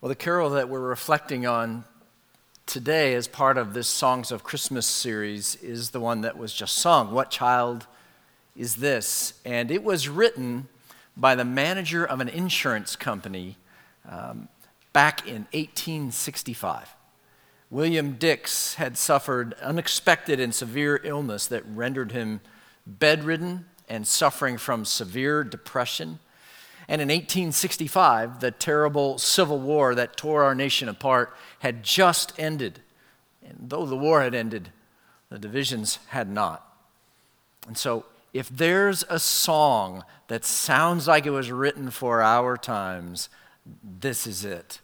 Well, the carol that we're reflecting on today as part of this Songs of Christmas series is the one that was just sung. What child is this? And it was written by the manager of an insurance company um, back in 1865. William Dix had suffered unexpected and severe illness that rendered him bedridden and suffering from severe depression. And in 1865, the terrible civil war that tore our nation apart had just ended. And though the war had ended, the divisions had not. And so, if there's a song that sounds like it was written for our times, this is it.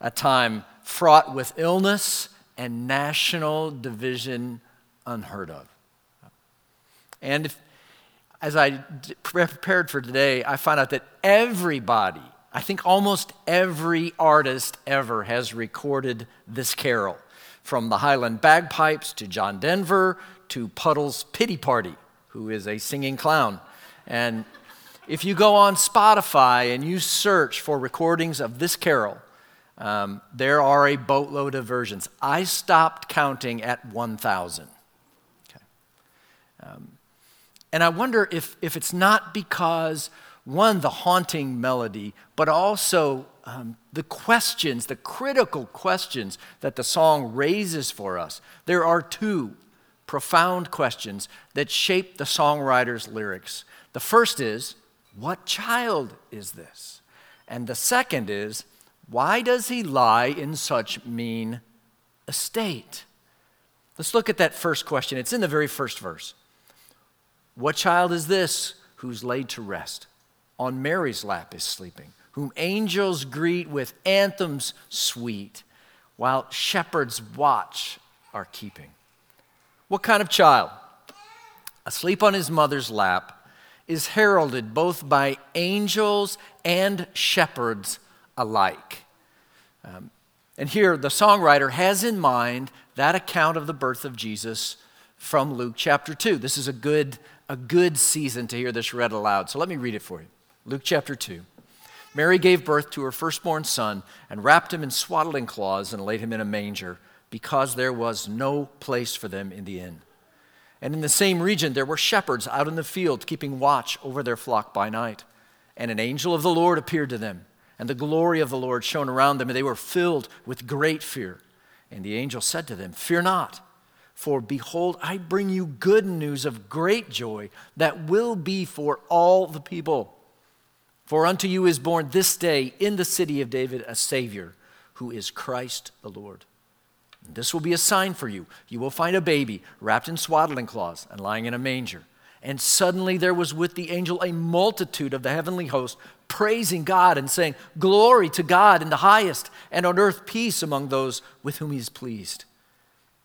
A time fraught with illness and national division unheard of. And if, as I prepared for today, I found out that everybody, I think almost every artist ever has recorded this carol, from the Highland Bagpipes to John Denver to Puddles Pity Party, who is a singing clown. And if you go on Spotify and you search for recordings of this carol, um, there are a boatload of versions. I stopped counting at 1,000. Okay. Um, and I wonder if, if it's not because, one, the haunting melody, but also um, the questions, the critical questions that the song raises for us. There are two profound questions that shape the songwriter's lyrics. The first is, What child is this? And the second is, Why does he lie in such mean estate? Let's look at that first question. It's in the very first verse. What child is this who's laid to rest? On Mary's lap is sleeping, whom angels greet with anthems sweet, while shepherds watch are keeping. What kind of child? Asleep on his mother's lap is heralded both by angels and shepherds alike. Um, and here, the songwriter has in mind that account of the birth of Jesus from Luke chapter 2. This is a good a good season to hear this read aloud. So let me read it for you. Luke chapter 2. Mary gave birth to her firstborn son and wrapped him in swaddling cloths and laid him in a manger because there was no place for them in the inn. And in the same region there were shepherds out in the field keeping watch over their flock by night. And an angel of the Lord appeared to them, and the glory of the Lord shone around them, and they were filled with great fear. And the angel said to them, Fear not. For behold, I bring you good news of great joy that will be for all the people. For unto you is born this day in the city of David a Savior, who is Christ the Lord. This will be a sign for you. You will find a baby wrapped in swaddling cloths and lying in a manger. And suddenly there was with the angel a multitude of the heavenly host, praising God and saying, Glory to God in the highest, and on earth peace among those with whom he is pleased.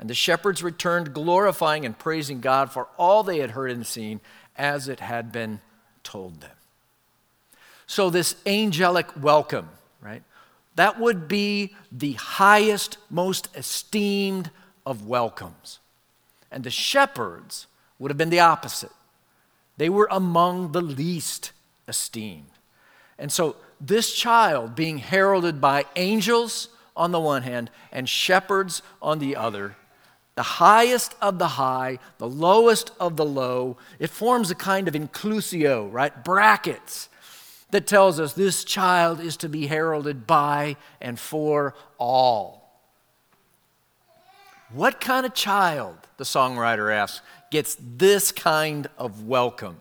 And the shepherds returned, glorifying and praising God for all they had heard and seen as it had been told them. So, this angelic welcome, right? That would be the highest, most esteemed of welcomes. And the shepherds would have been the opposite. They were among the least esteemed. And so, this child being heralded by angels on the one hand and shepherds on the other the highest of the high, the lowest of the low. It forms a kind of inclusio, right? Brackets that tells us this child is to be heralded by and for all. What kind of child, the songwriter asks, gets this kind of welcome?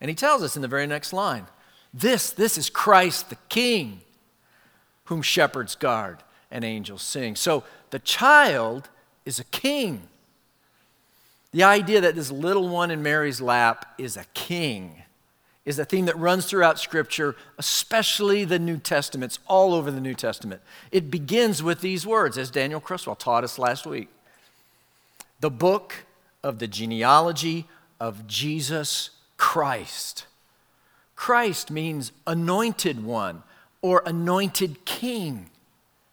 And he tells us in the very next line this, this is Christ the King, whom shepherds guard and angels sing. So the child is a king. The idea that this little one in Mary's lap is a king is a theme that runs throughout Scripture, especially the New Testament. It's all over the New Testament. It begins with these words, as Daniel Criswell taught us last week the book of the genealogy of Jesus Christ. Christ means anointed one or anointed king.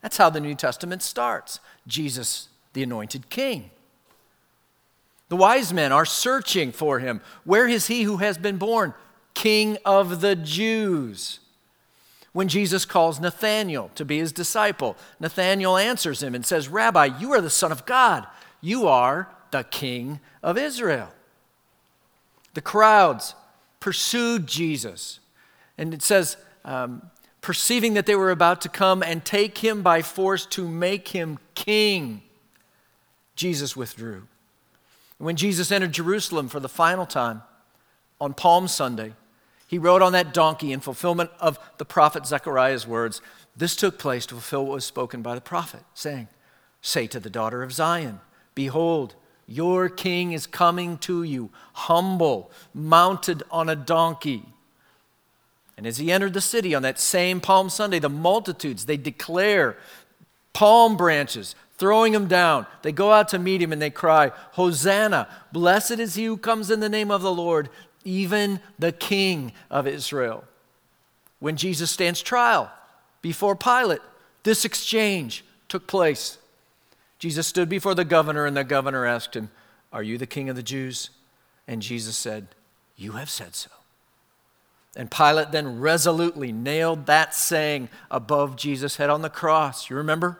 That's how the New Testament starts Jesus, the anointed king. The wise men are searching for him. Where is he who has been born? King of the Jews. When Jesus calls Nathanael to be his disciple, Nathanael answers him and says, Rabbi, you are the Son of God. You are the King of Israel. The crowds pursued Jesus. And it says, um, perceiving that they were about to come and take him by force to make him king, Jesus withdrew. When Jesus entered Jerusalem for the final time on Palm Sunday, he rode on that donkey in fulfillment of the prophet Zechariah's words. This took place to fulfill what was spoken by the prophet, saying, Say to the daughter of Zion, Behold, your king is coming to you, humble, mounted on a donkey. And as he entered the city on that same Palm Sunday, the multitudes, they declare palm branches, throwing him down. They go out to meet him and they cry, Hosanna! Blessed is he who comes in the name of the Lord, even the King of Israel. When Jesus stands trial before Pilate, this exchange took place. Jesus stood before the governor, and the governor asked him, Are you the king of the Jews? And Jesus said, You have said so. And Pilate then resolutely nailed that saying above Jesus' head on the cross. You remember?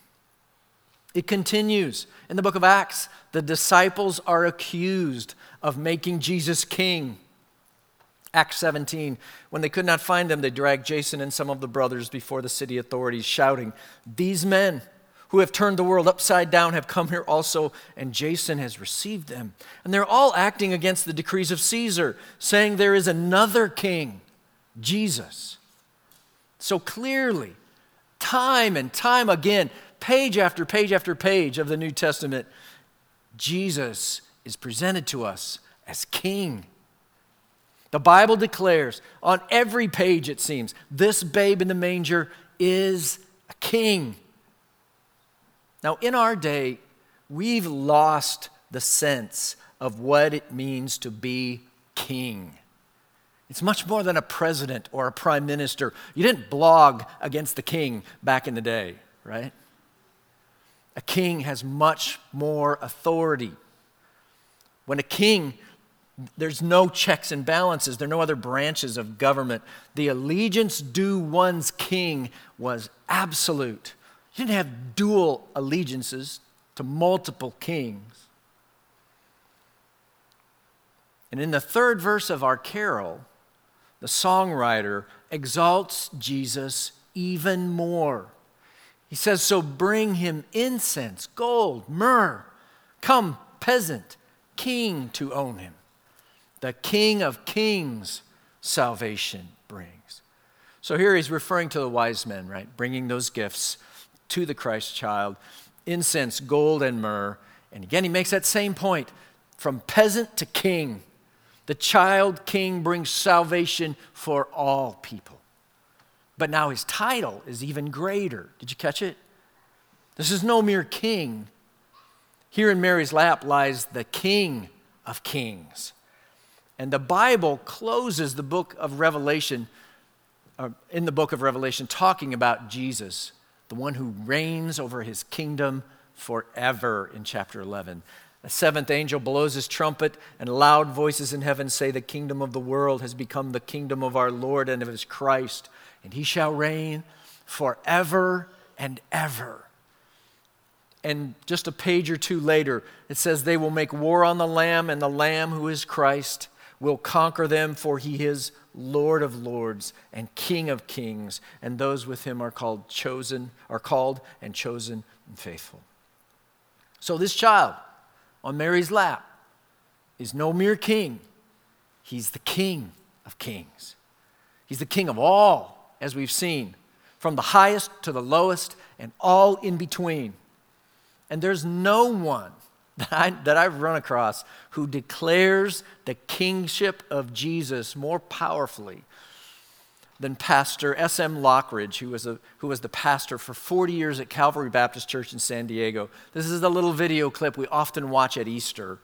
It continues in the book of Acts. The disciples are accused of making Jesus king. Acts 17, when they could not find them, they dragged Jason and some of the brothers before the city authorities, shouting, These men who have turned the world upside down have come here also, and Jason has received them. And they're all acting against the decrees of Caesar, saying there is another king, Jesus. So clearly, time and time again, page after page after page of the New Testament, Jesus is presented to us as king. The Bible declares on every page, it seems, this babe in the manger is a king. Now, in our day, we've lost the sense of what it means to be king. It's much more than a president or a prime minister. You didn't blog against the king back in the day, right? A king has much more authority. When a king, there's no checks and balances, there are no other branches of government. The allegiance due one's king was absolute. You didn't have dual allegiances to multiple kings. And in the third verse of our carol, the songwriter exalts Jesus even more. He says, So bring him incense, gold, myrrh. Come, peasant, king to own him. The King of kings salvation brings. So here he's referring to the wise men, right? Bringing those gifts to the Christ child incense, gold, and myrrh. And again, he makes that same point from peasant to king. The child king brings salvation for all people. But now his title is even greater. Did you catch it? This is no mere king. Here in Mary's lap lies the King of Kings. And the Bible closes the book of Revelation, uh, in the book of Revelation, talking about Jesus, the one who reigns over his kingdom forever in chapter 11. The seventh angel blows his trumpet, and loud voices in heaven say, The kingdom of the world has become the kingdom of our Lord and of his Christ and he shall reign forever and ever. And just a page or two later, it says, They will make war on the Lamb, and the Lamb, who is Christ, will conquer them, for he is Lord of lords and King of kings, and those with him are called chosen, are called and chosen and faithful. So this child on Mary's lap is no mere king. He's the king of kings. He's the king of all, as we've seen, from the highest to the lowest and all in between. And there's no one that, I, that I've run across who declares the kingship of Jesus more powerfully than Pastor S.M. Lockridge, who was, a, who was the pastor for 40 years at Calvary Baptist Church in San Diego. This is a little video clip we often watch at Easter.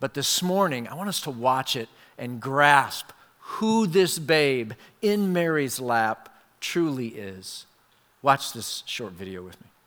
But this morning, I want us to watch it and grasp who this babe in Mary's lap truly is. Watch this short video with me.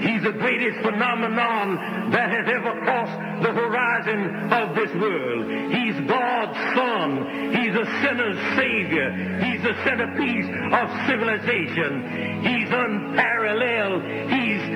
He's the greatest phenomenon that has ever crossed the horizon of this world. He's God's Son. He's a sinner's Savior. He's the centerpiece of civilization. He's unparalleled. He's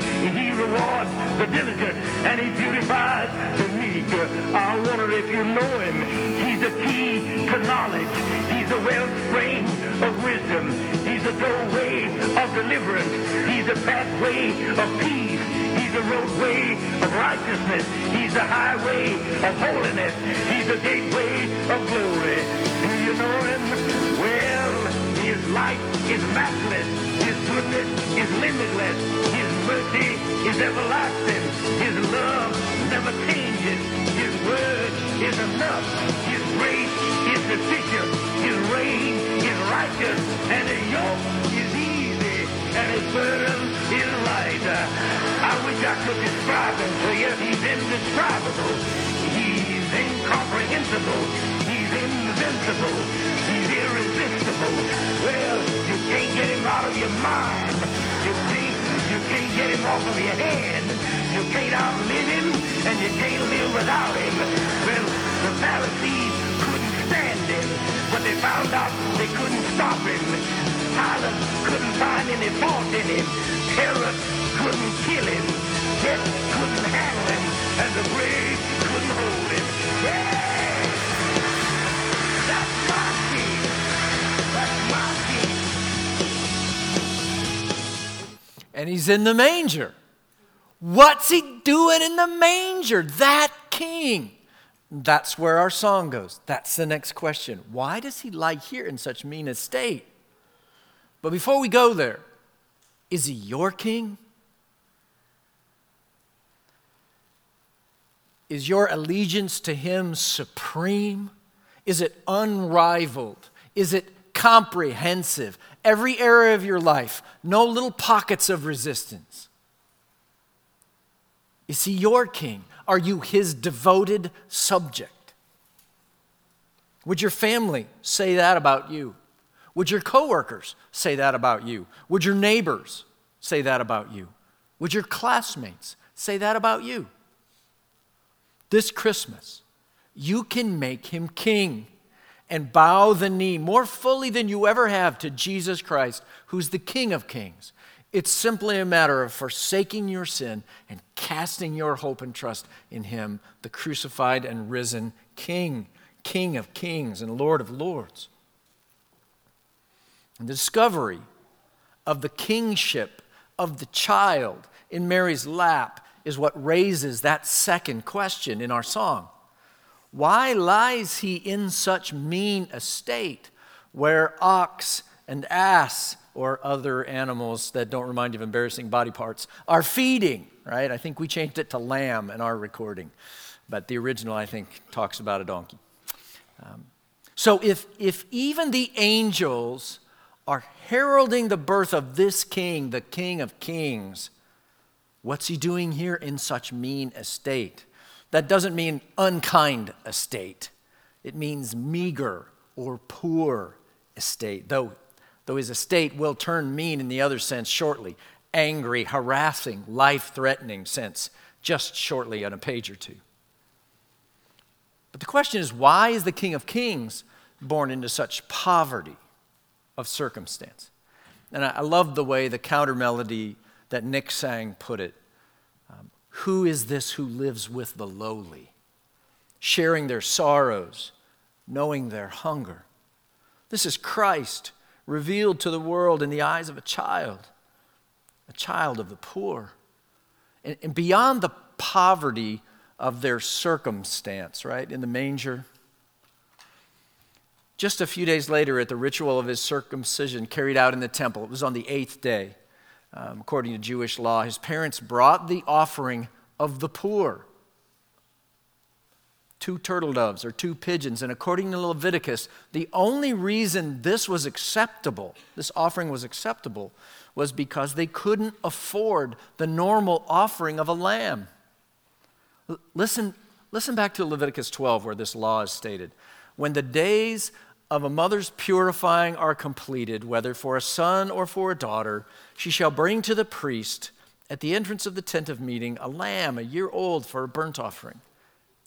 He rewards the diligent. And he beautifies the meek. I wonder if you know him. He's the key to knowledge. He's the wellspring of wisdom. He's the doorway of deliverance. He's the pathway of peace. He's the roadway of righteousness. He's the highway of holiness. He's the gateway of glory. Do you know him? Well, his light is matchless. His goodness is limitless. His mercy is everlasting. His love never changes. His word is enough. His grace is sufficient. His reign is righteous. And his yoke is easy. And his burden is light. I wish I could describe him to you. He's indescribable. He's incomprehensible. He's invincible. He's irresistible. Well, you can't get him out of your mind. You can't, you can't get him off of your head. You can't outlive him, and you can't live without him. Well, the Pharisees couldn't stand him, but they found out they couldn't stop him. Pilate couldn't find any fault in him. Herod couldn't kill him. Death couldn't handle him, and the grave couldn't hold him. Yeah! And he's in the manger. What's he doing in the manger? That king. That's where our song goes. That's the next question. Why does he lie here in such mean estate? But before we go there, is he your king? Is your allegiance to him supreme? Is it unrivaled? Is it comprehensive? Every area of your life, no little pockets of resistance. Is he your king? Are you his devoted subject? Would your family say that about you? Would your coworkers say that about you? Would your neighbors say that about you? Would your classmates say that about you? this Christmas, you can make him king and bow the knee more fully than you ever have to Jesus Christ, who's the King of kings. It's simply a matter of forsaking your sin and casting your hope and trust in him, the crucified and risen King, King of kings and Lord of lords. And the discovery of the kingship of the child in Mary's lap is what raises that second question in our song. Why lies he in such mean estate where ox and ass or other animals that don't remind you of embarrassing body parts are feeding, right? I think we changed it to lamb in our recording, but the original, I think, talks about a donkey. Um, so if, if even the angels are heralding the birth of this king, the king of kings, what's he doing here in such mean estate? That doesn't mean unkind estate, it means meager or poor estate, though, though his estate will turn mean in the other sense shortly angry, harassing, life threatening sense, just shortly on a page or two. But the question is why is the King of Kings born into such poverty of circumstance? And I, love the way the counter melody that Nick sang put it. Who is this who lives with the lowly, sharing their sorrows, knowing their hunger? This is Christ revealed to the world in the eyes of a child, a child of the poor. And, and beyond the poverty of their circumstance, right, in the manger. Just a few days later, at the ritual of his circumcision carried out in the temple, it was on the eighth day um, according to Jewish law, his parents brought the offering of the poor two turtle doves or two pigeons. And according to Leviticus, the only reason this was acceptable, this offering was acceptable, was because they couldn't afford the normal offering of a lamb. L- listen, listen back to Leviticus 12, where this law is stated. When the days of a mother's purifying are completed, whether for a son or for a daughter, she shall bring to the priest at the entrance of the tent of meeting a lamb a year old for a burnt offering,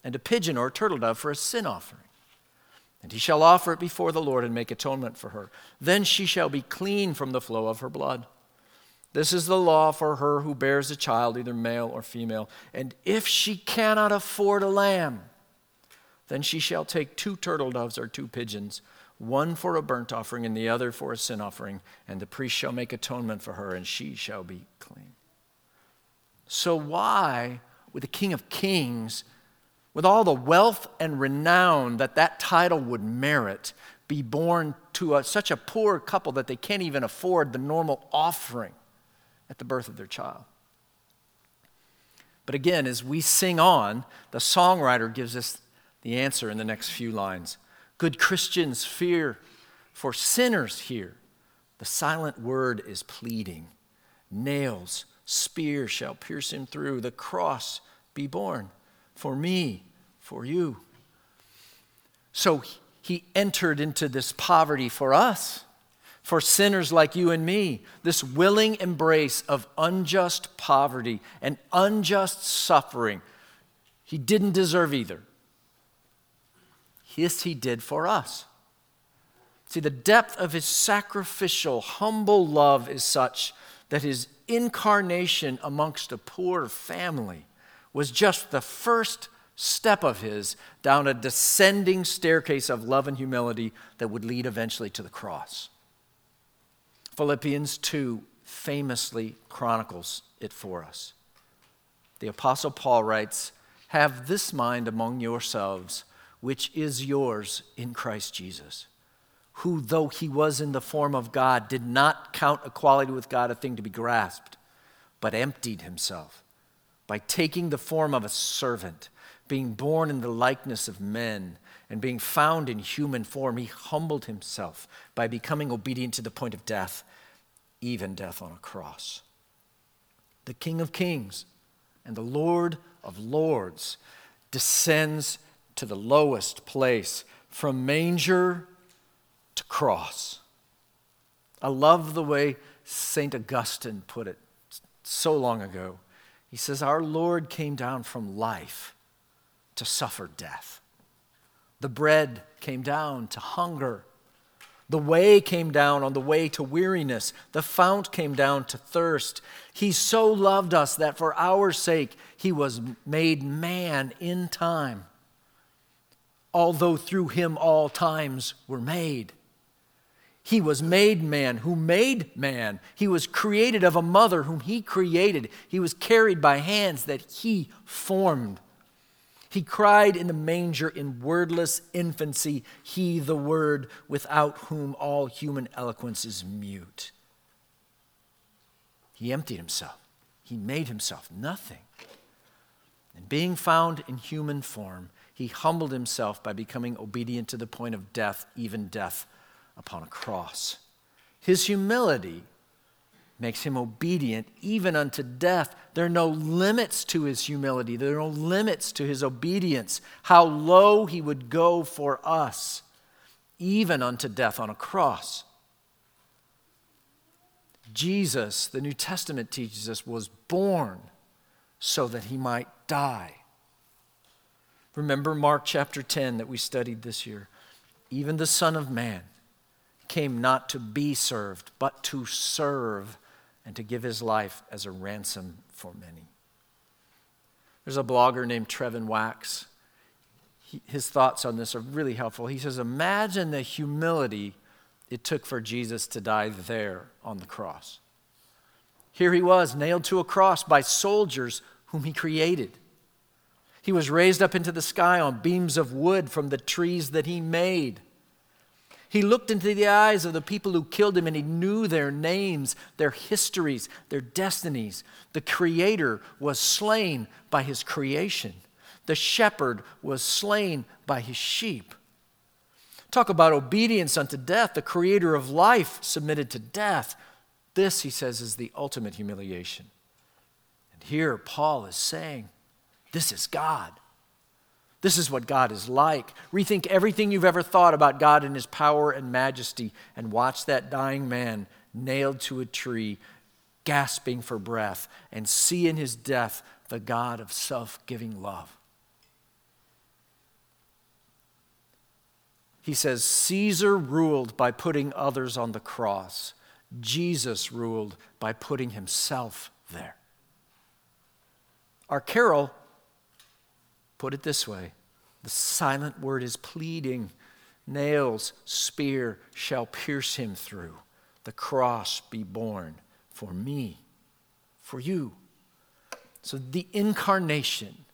and a pigeon or a turtle dove for a sin offering. And he shall offer it before the Lord and make atonement for her. Then she shall be clean from the flow of her blood. This is the law for her who bears a child, either male or female. And if she cannot afford a lamb, then she shall take two turtle doves or two pigeons one for a burnt offering and the other for a sin offering, and the priest shall make atonement for her, and she shall be clean. So, why would the King of Kings, with all the wealth and renown that that title would merit, be born to a, such a poor couple that they can't even afford the normal offering at the birth of their child? But again, as we sing on, the songwriter gives us the answer in the next few lines. Good Christians fear, for sinners hear. The silent word is pleading. Nails, spear shall pierce him through. The cross be borne for me, for you. So he entered into this poverty for us, for sinners like you and me, this willing embrace of unjust poverty and unjust suffering. He didn't deserve either. This he did for us. See, the depth of his sacrificial, humble love is such that his incarnation amongst a poor family was just the first step of his down a descending staircase of love and humility that would lead eventually to the cross. Philippians 2 famously chronicles it for us. The Apostle Paul writes, Have this mind among yourselves which is yours in Christ Jesus, who, though he was in the form of God, did not count equality with God a thing to be grasped, but emptied himself by taking the form of a servant, being born in the likeness of men, and being found in human form, he humbled himself by becoming obedient to the point of death, even death on a cross. The King of Kings and the Lord of Lords descends to the lowest place, from manger to cross. I love the way St. Augustine put it so long ago. He says, Our Lord came down from life to suffer death. The bread came down to hunger. The way came down on the way to weariness. The fount came down to thirst. He so loved us that for our sake he was made man in time, although through him all times were made. He was made man who made man. He was created of a mother whom he created. He was carried by hands that he formed. He cried in the manger in wordless infancy, he the word without whom all human eloquence is mute. He emptied himself. He made himself nothing. And being found in human form, he humbled himself by becoming obedient to the point of death, even death upon a cross. His humility makes him obedient even unto death. There are no limits to his humility, there are no limits to his obedience. How low he would go for us, even unto death on a cross. Jesus, the New Testament teaches us, was born so that he might die. Remember Mark chapter 10 that we studied this year. Even the Son of Man came not to be served, but to serve and to give his life as a ransom for many. There's a blogger named Trevin Wax. He, his thoughts on this are really helpful. He says, Imagine the humility it took for Jesus to die there on the cross. Here he was, nailed to a cross by soldiers whom he created. He was raised up into the sky on beams of wood from the trees that he made. He looked into the eyes of the people who killed him and he knew their names, their histories, their destinies. The Creator was slain by his creation, the shepherd was slain by his sheep. Talk about obedience unto death. The Creator of life submitted to death. This, he says, is the ultimate humiliation. And here Paul is saying, This is God. This is what God is like. Rethink everything you've ever thought about God and his power and majesty and watch that dying man nailed to a tree, gasping for breath, and see in his death the God of self giving love. He says, Caesar ruled by putting others on the cross. Jesus ruled by putting himself there. Our carol Put it this way the silent word is pleading. Nails, spear shall pierce him through. The cross be borne for me, for you. So the incarnation,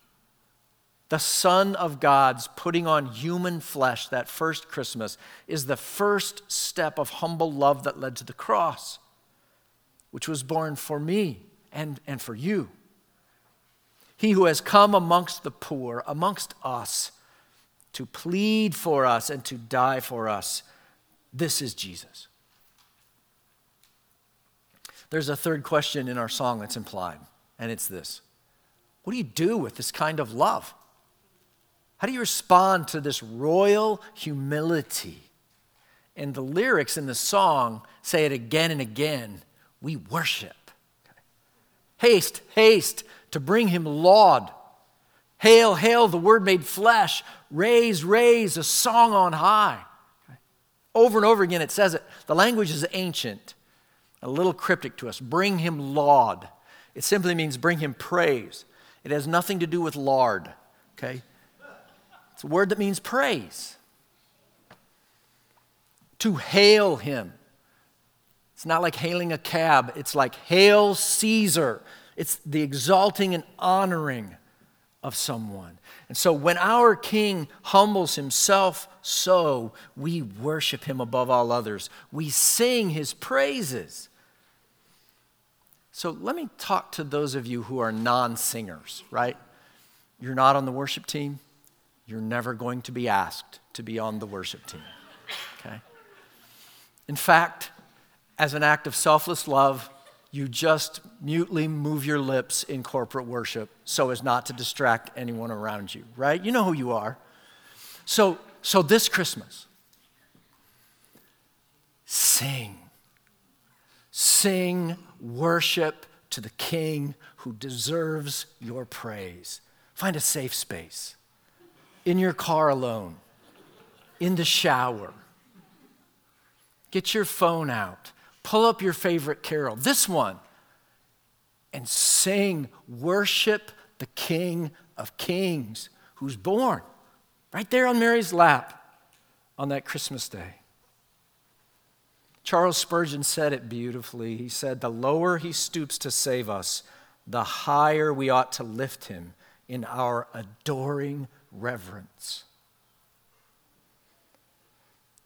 the Son of God's putting on human flesh that first Christmas, is the first step of humble love that led to the cross, which was borne for me and, and for you. He who has come amongst the poor, amongst us, to plead for us and to die for us. This is Jesus. There's a third question in our song that's implied, and it's this What do you do with this kind of love? How do you respond to this royal humility? And the lyrics in the song say it again and again we worship. Haste, haste, to bring him laud. Hail, hail, the word made flesh. Raise, raise, a song on high. Over and over again it says it. The language is ancient, a little cryptic to us. Bring him laud. It simply means bring him praise. It has nothing to do with lard, okay? It's a word that means praise. To hail him. It's not like hailing a cab, it's like hail Caesar. It's the exalting and honoring of someone. And so when our king humbles himself so, we worship him above all others. We sing his praises. So let me talk to those of you who are non singers, right? You're not on the worship team. You're never going to be asked to be on the worship team, okay? In fact, as an act of selfless love, you just mutely move your lips in corporate worship so as not to distract anyone around you, right? You know who you are. So, so this Christmas, sing. Sing worship to the King who deserves your praise. Find a safe space. in your car alone, in the shower. Get your phone out, pull up your favorite carol, this one, and sing, worship the King of Kings who's born right there on Mary's lap on that Christmas day. Charles Spurgeon said it beautifully. He said, The lower he stoops to save us, the higher we ought to lift him in our adoring reverence.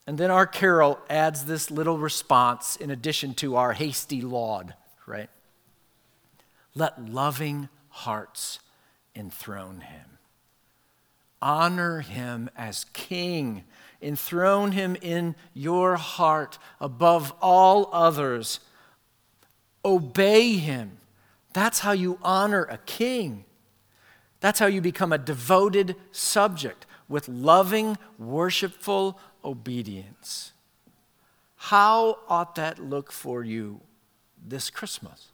And then our carol adds this little response in addition to our hasty laud, right? Let loving hearts enthrone him. Honor him as king. Enthrone him in your heart above all others. Obey him. That's how you honor a king. That's how you become a devoted subject with loving, worshipful obedience. How ought that look for you this Christmas?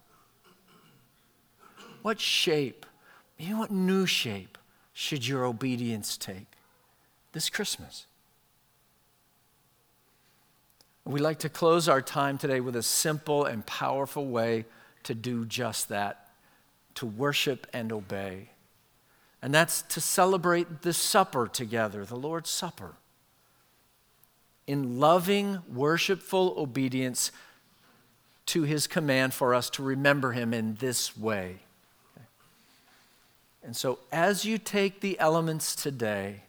What shape, maybe what new shape should your obedience take this Christmas? We'd like to close our time today with a simple and powerful way to do just that to worship and obey. And that's to celebrate the supper together, the Lord's Supper. In loving, worshipful obedience to his command for us to remember him in this way. And so, as you take the elements today,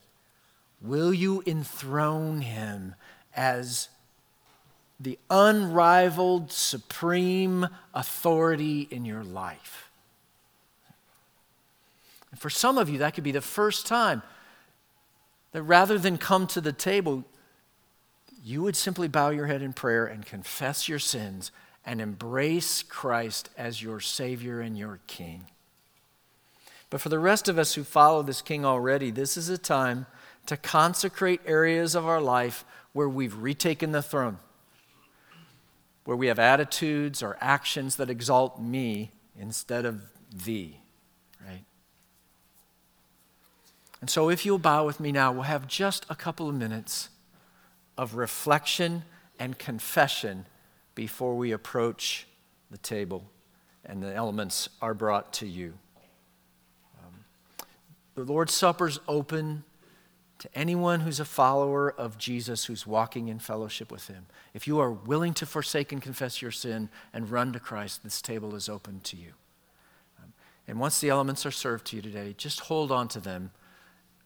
will you enthrone him as the unrivaled, supreme authority in your life? And for some of you, that could be the first time that rather than come to the table, you would simply bow your head in prayer and confess your sins and embrace Christ as your Savior and your King. But for the rest of us who follow this King already, this is a time to consecrate areas of our life where we've retaken the throne, where we have attitudes or actions that exalt me instead of thee. Right? And so, if you'll bow with me now, we'll have just a couple of minutes of reflection and confession before we approach the table and the elements are brought to you. Um, the Lord's Supper's open to anyone who's a follower of Jesus who's walking in fellowship with Him. If you are willing to forsake and confess your sin and run to Christ, this table is open to you. Um, and once the elements are served to you today, just hold on to them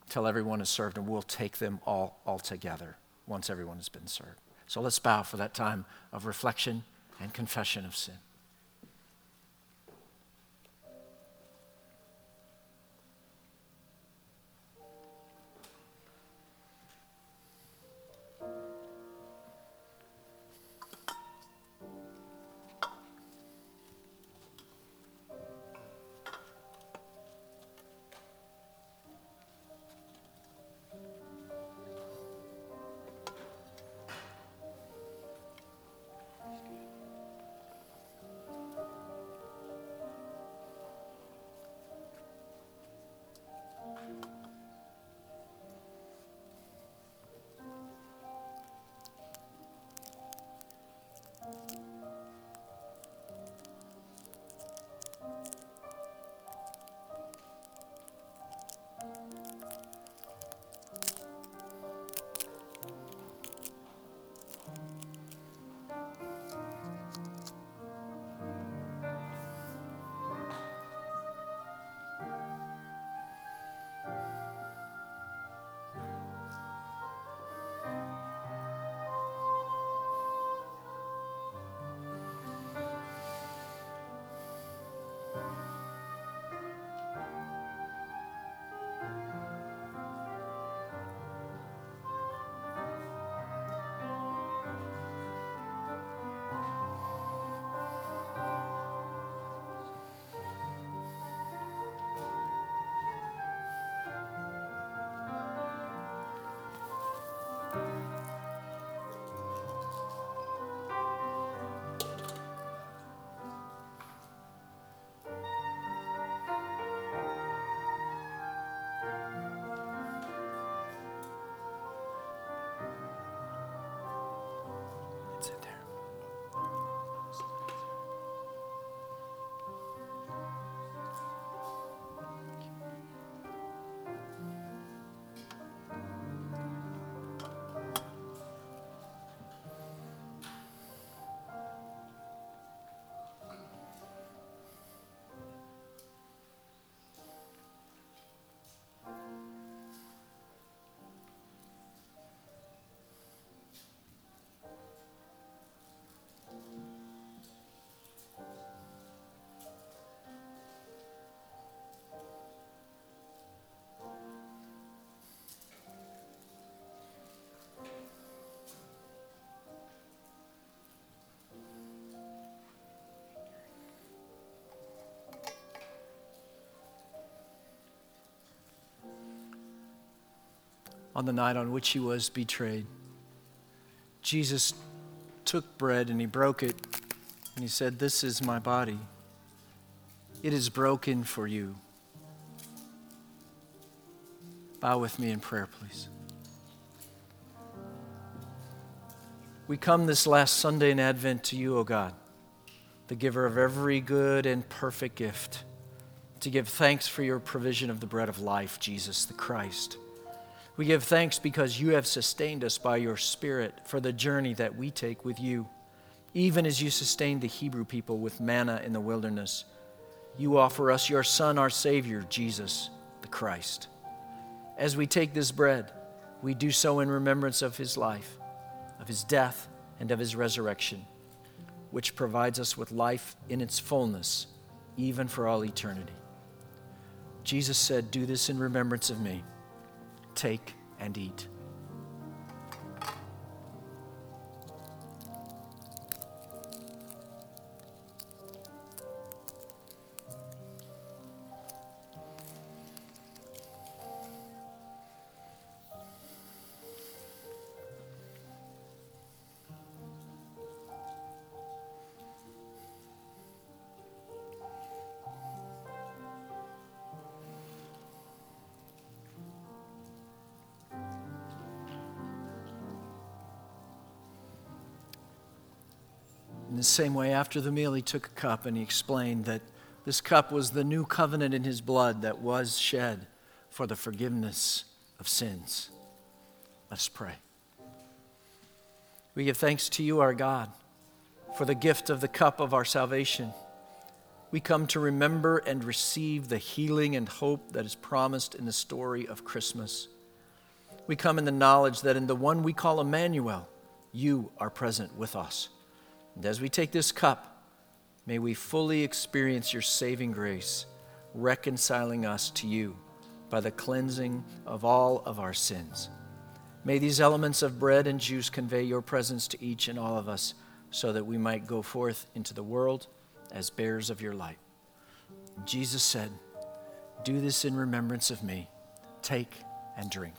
till everyone is served, and we'll take them all, all together once everyone has been served. So let's bow for that time of reflection and confession of sin. On the night on which he was betrayed. Jesus took bread and he broke it and he said, This is my body. It is broken for you. Bow with me in prayer, please. We come this last Sunday in Advent to you, O God, the giver of every good and perfect gift, to give thanks for your provision of the bread of life, Jesus the Christ. We give thanks because you have sustained us by your Spirit for the journey that we take with you. Even as you sustained the Hebrew people with manna in the wilderness, you offer us your Son, our Savior, Jesus the Christ. As we take this bread, we do so in remembrance of his life of his death, and of his resurrection, which provides us with life in its fullness, even for all eternity. Jesus said, Do this in remembrance of me. Take and eat. In the same way, after the meal, he took a cup and he explained that this cup was the new covenant in his blood that was shed for the forgiveness of sins. Let's pray. We give thanks to you, our God, for the gift of the cup of our salvation. We come to remember and receive the healing and hope that is promised in the story of Christmas. We come in the knowledge that in the one we call Emmanuel, you are present with us. And as we take this cup, may we fully experience your saving grace, reconciling us to you by the cleansing of all of our sins. May these elements of bread and juice convey your presence to each and all of us so that we might go forth into the world as bearers of your light. Jesus said, Do this in remembrance of me. Take and drink.